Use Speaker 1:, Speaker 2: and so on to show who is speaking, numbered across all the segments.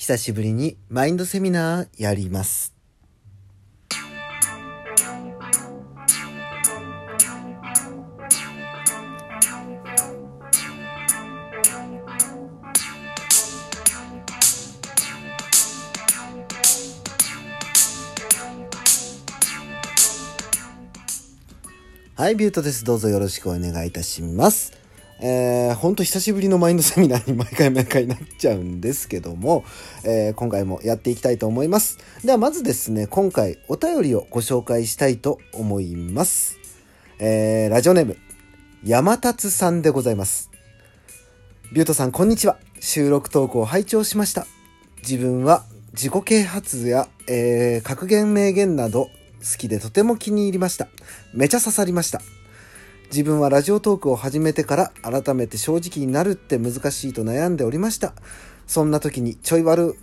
Speaker 1: 久しぶりにマインドセミナーやります。はい、ビュートです。どうぞよろしくお願いいたします。えー、ほんと久しぶりのマインドセミナーに毎回毎回なっちゃうんですけども、えー今回もやっていきたいと思います。ではまずですね、今回お便りをご紹介したいと思います。えー、ラジオネーム、山達さんでございます。ビュートさん、こんにちは。収録投稿を拝聴しました。自分は自己啓発や、えー格言名言など好きでとても気に入りました。めちゃ刺さりました。自分はラジオトークを始めてから改めて正直になるって難しいと悩んでおりました。そんな時にちょい悪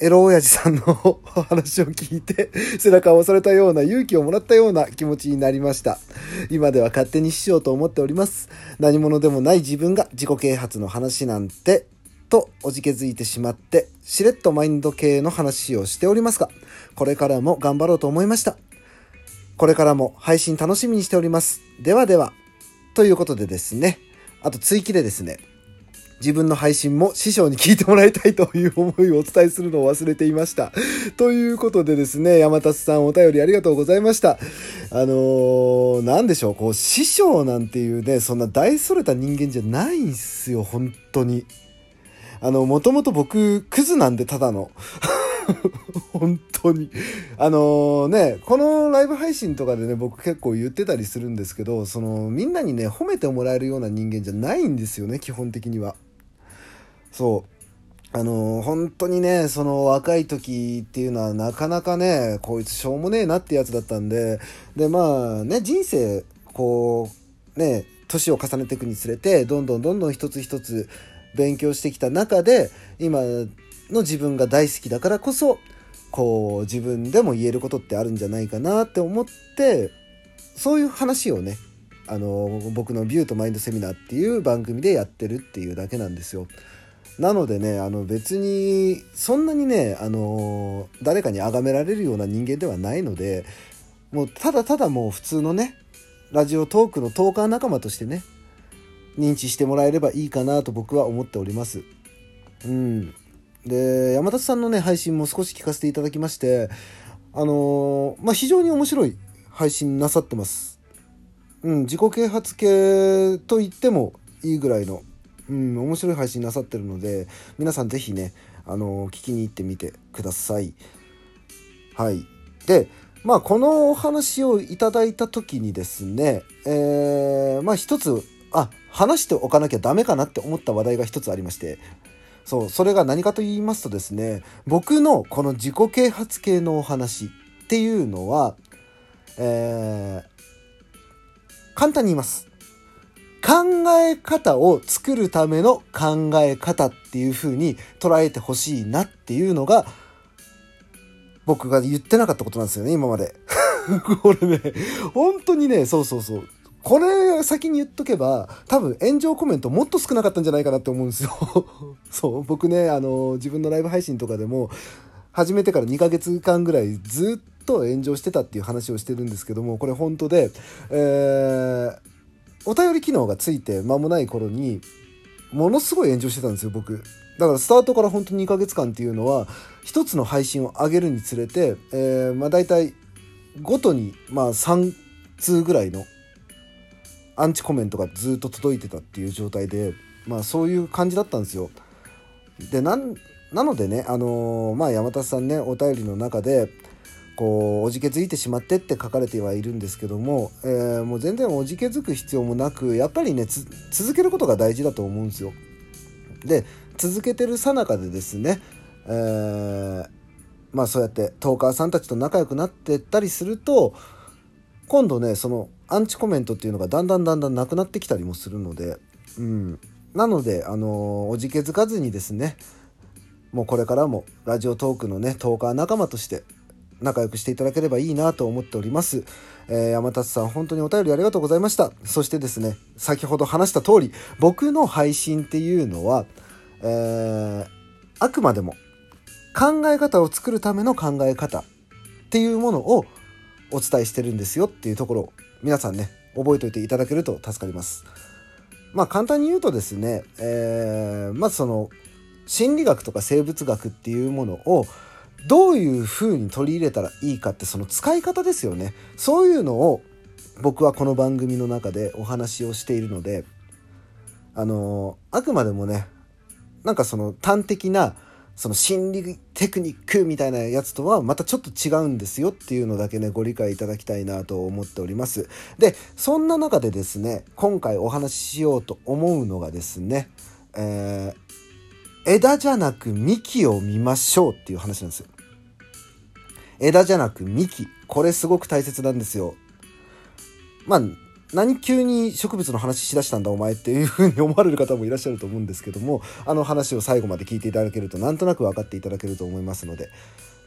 Speaker 1: エロ親父さんのお話を聞いて背中を押されたような勇気をもらったような気持ちになりました。今では勝手にしようと思っております。何者でもない自分が自己啓発の話なんてとおじけづいてしまってしれっとマインド系の話をしておりますがこれからも頑張ろうと思いました。これからも配信楽しみにしております。ではでは。ということでですね。あと追記でですね。自分の配信も師匠に聞いてもらいたいという思いをお伝えするのを忘れていました。ということでですね、山達さんお便りありがとうございました。あのー、なんでしょう、こう、師匠なんていうね、そんな大それた人間じゃないんすよ、本当に。あの、もともと僕、クズなんで、ただの。本当に。あのね、このライブ配信とかでね、僕結構言ってたりするんですけど、その、みんなにね、褒めてもらえるような人間じゃないんですよね、基本的には。そう。あの本当にね、その若い時っていうのはなかなかね、こいつしょうもねえなってやつだったんで、で、まあね、人生、こう、ね、年を重ねていくにつれて、どんどんどんどん一つ一つ勉強してきた中で、今の自分が大好きだからこそ、こう、自分でも言えることってあるんじゃないかなって思って、そういう話をね、あの、僕のビュートマインドセミナーっていう番組でやってるっていうだけなんですよ。なのでね、あの別に、そんなにね、あの、誰かに崇められるような人間ではないので、もうただただもう普通のね、ラジオトークのトーカー仲間としてね、認知してもらえればいいかなと僕は思っております。うん。で、山田さんのね、配信も少し聞かせていただきまして、あのまあ、非常に面白い配信なさってます。うん、自己啓発系と言ってもいいぐらいの、うん、面白い配信なさってるので、皆さんぜひね、あの聞きに行ってみてください。はい。で、まあ、このお話をいただいた時にですね、えー、まあ一つ、あ、話しておかなきゃダメかなって思った話題が一つありまして、そう、それが何かと言いますとですね、僕のこの自己啓発系のお話っていうのは、えー、簡単に言います。考え方を作るための考え方っていう風に捉えてほしいなっていうのが、僕が言ってなかったことなんですよね、今まで。これね、本当にね、そうそうそう。これ先に言っとけば、多分炎上コメントもっと少なかったんじゃないかなって思うんですよ。そう、僕ね、あの、自分のライブ配信とかでも、始めてから2ヶ月間ぐらいずっと炎上してたっていう話をしてるんですけども、これ本当で、えー、お便り機能がついて間もない頃に、ものすごい炎上してたんですよ、僕。だからスタートから本当に2ヶ月間っていうのは、一つの配信を上げるにつれて、えー、まあ大体、ごとに、まあ3通ぐらいのアンチコメントがずっと届いてたっていう状態で、まあそういう感じだったんですよ。で、なん、なのでね、あのーまあ山田さんね、お便りの中で、こう、おじけづいてしまってって書かれてはいるんですけども、えーもう全然おじけづく必要もなく、やっぱりね、つ続けることが大事だと思うんですよ。で、続けてるさなかでですね、えーまあそうやってトーカーさんたちと仲良くなってったりすると、今度ね、そのアンチコメントっていうのがだんだんだんだんなくなってきたりもするので、うん。なので、あのおじけづかずにですね、もうこれからもラジオトークのね、トーカー仲間として仲良くしていただければいいなと思っております。えー山達さん、本当にお便りありがとうございました。そしてですね、先ほど話した通り、僕の配信っていうのは、えーあくまでも考え方を作るための考え方っていうものをお伝えしてるんですよっていうところ皆さんね覚えておいていただけると助かります。まあ簡単に言うとですね、えー、まずその心理学とか生物学っていうものをどういう風に取り入れたらいいかってその使い方ですよねそういうのを僕はこの番組の中でお話をしているのであのあくまでもねなんかその端的なその心理テクニックみたいなやつとはまたちょっと違うんですよっていうのだけねご理解いただきたいなと思っております。でそんな中でですね今回お話ししようと思うのがですね、えー、枝じゃなく幹を見ましょうっていう話なんですよ。枝じゃなく幹これすごく大切なんですよ。まあ何急に植物の話しだしたんだお前っていうふうに思われる方もいらっしゃると思うんですけどもあの話を最後まで聞いていただけるとなんとなく分かっていただけると思いますので、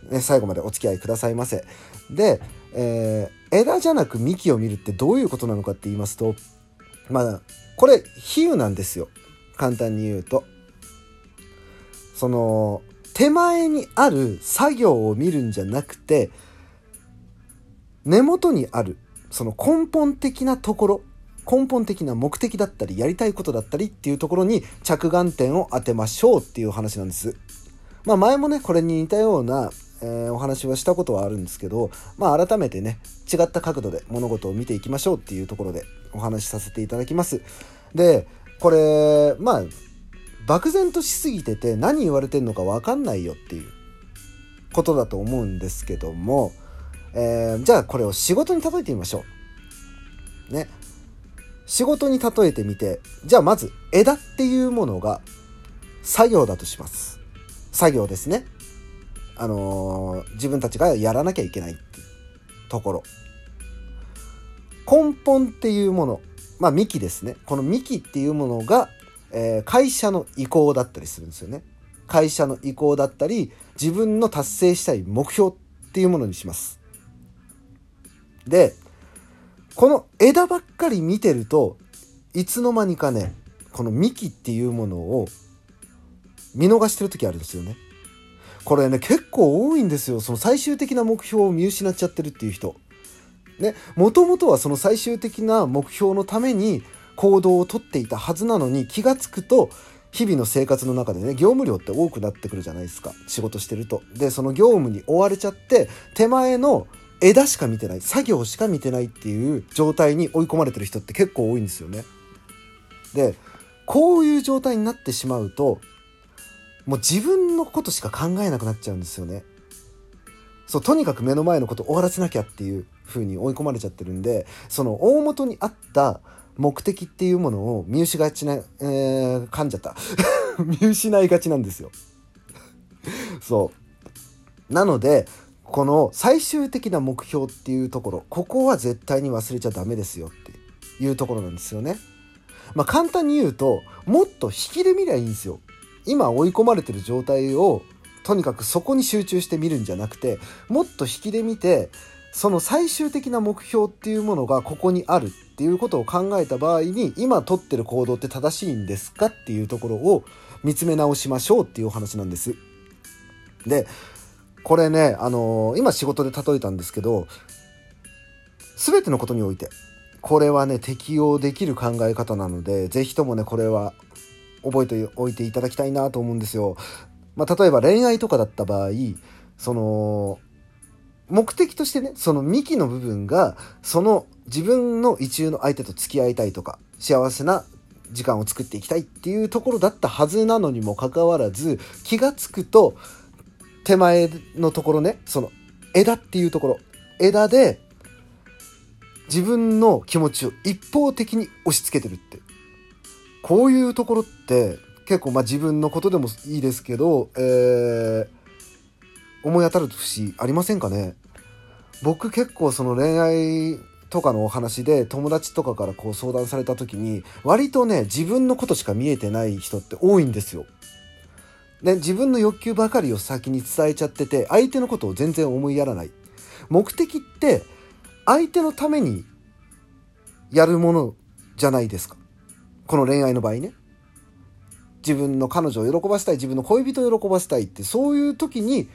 Speaker 1: ね、最後までお付き合いくださいませ。で、えー、枝じゃなく幹を見るってどういうことなのかって言いますとまあこれ比喩なんですよ。簡単に言うと。その手前にある作業を見るんじゃなくて根元にあるその根本的なところ根本的な目的だったりやりたいことだったりっていうところに着眼点を当てましょうっていう話なんです。まあ前もねこれに似たような、えー、お話はしたことはあるんですけどまあ改めてね違った角度で物事を見ていきましょうっていうところでお話しさせていただきます。でこれまあ漠然としすぎてて何言われてんのか分かんないよっていうことだと思うんですけどもえー、じゃあこれを仕事に例えてみましょう。ね。仕事に例えてみて、じゃあまず枝っていうものが作業だとします。作業ですね。あのー、自分たちがやらなきゃいけないっていうところ。根本っていうもの、まあ幹ですね。この幹っていうものが、えー、会社の意向だったりするんですよね。会社の意向だったり、自分の達成したい目標っていうものにします。でこの枝ばっかり見てるといつの間にかねこの幹っていうものを見逃してる時あるんですよね。これね結構多いんですよその最終的な目標を見失っちゃってるっていう人。ねもともとはその最終的な目標のために行動をとっていたはずなのに気が付くと日々の生活の中でね業務量って多くなってくるじゃないですか仕事してると。でその業務に追われちゃって手前の枝しか見てない作業しか見てないっていう状態に追い込まれてる人って結構多いんですよね。でこういう状態になってしまうともう自分のことしか考えなくなっちゃうんですよね。そうとにかく目の前のこと終わらせなきゃっていう風に追い込まれちゃってるんでその大元にあった目的っていうものを見失いがちな、えー、噛んじゃった 見失いがちなんですよ。そうなのでこの最終的な目標っていうところここは絶対に忘れちゃダメですよっていうところなんですよね。まあ、簡単に言うともっと引きで見りゃいいんですよ。今追い込まれてる状態をとにかくそこに集中して見るんじゃなくてもっと引きで見てその最終的な目標っていうものがここにあるっていうことを考えた場合に今取ってる行動って正しいんですかっていうところを見つめ直しましょうっていうお話なんです。でこれね、あのー、今仕事で例えたんですけど、全てのことにおいて、これはね、適用できる考え方なので、是非ともね、これは覚えておいていただきたいなと思うんですよ。まあ、例えば恋愛とかだった場合、その、目的としてね、その幹の部分が、その自分の意中の相手と付き合いたいとか、幸せな時間を作っていきたいっていうところだったはずなのにもかかわらず、気がつくと、手前のところねその枝っていうところ。枝で自分の気持ちを一方的に押し付けてるって。こういうところって結構まあ自分のことでもいいですけど、えー、思い当たる節ありませんかね？僕結構その恋愛とかのお話で友達とかからこう相談された時に割とね自分のことしか見えてない人って多いんですよ。ね、自分の欲求ばかりを先に伝えちゃってて相手のことを全然思いやらない。目的って相手のためにやるものじゃないですか。この恋愛の場合ね。自分の彼女を喜ばせたい自分の恋人を喜ばせたいってそういう時に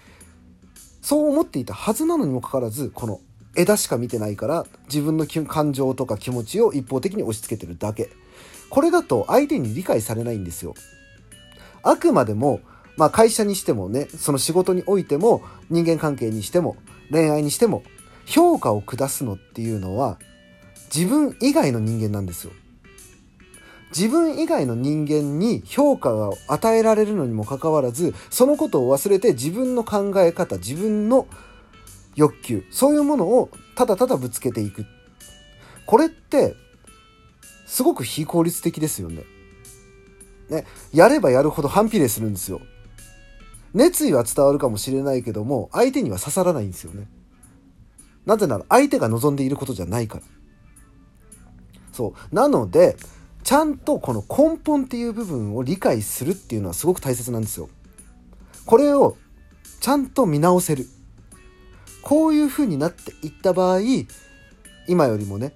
Speaker 1: そう思っていたはずなのにもかかわらずこの枝しか見てないから自分の感情とか気持ちを一方的に押し付けてるだけ。これだと相手に理解されないんですよ。あくまでもまあ会社にしてもねその仕事においても人間関係にしても恋愛にしても評価を下すのっていうのは自分以外の人間なんですよ自分以外の人間に評価を与えられるのにもかかわらずそのことを忘れて自分の考え方自分の欲求そういうものをただただぶつけていくこれってすごく非効率的ですよね。ねやればやるほど反比例するんですよ。熱意は伝わるかもしれないけども相手には刺さらないんですよね。なぜなら相手が望んでいることじゃないから。そう。なので、ちゃんとこの根本っていう部分を理解するっていうのはすごく大切なんですよ。これをちゃんと見直せる。こういう風になっていった場合、今よりもね、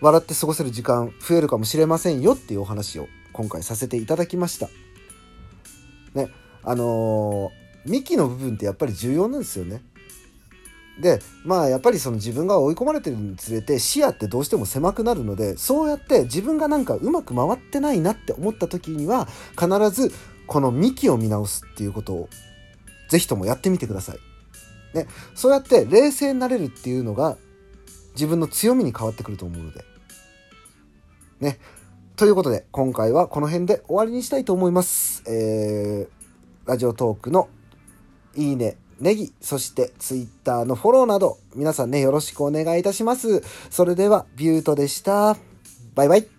Speaker 1: 笑って過ごせる時間増えるかもしれませんよっていうお話を今回させていただきました。ね、あのー、幹の部分ってやっぱり重要なんですよね。でまあやっぱりその自分が追い込まれてるにつれて視野ってどうしても狭くなるのでそうやって自分がなんかうまく回ってないなって思った時には必ずこの幹を見直すっていうことを是非ともやってみてください。ね、そうやって冷静になれるっていうのが自分の強みに変わってくると思うので。ね。ということで今回はこの辺で終わりにしたいと思います。えー、ラジオトークのいいね、ネギ、そしてツイッターのフォローなど、皆さんね、よろしくお願いいたします。それでは、ビュートでした。バイバイ。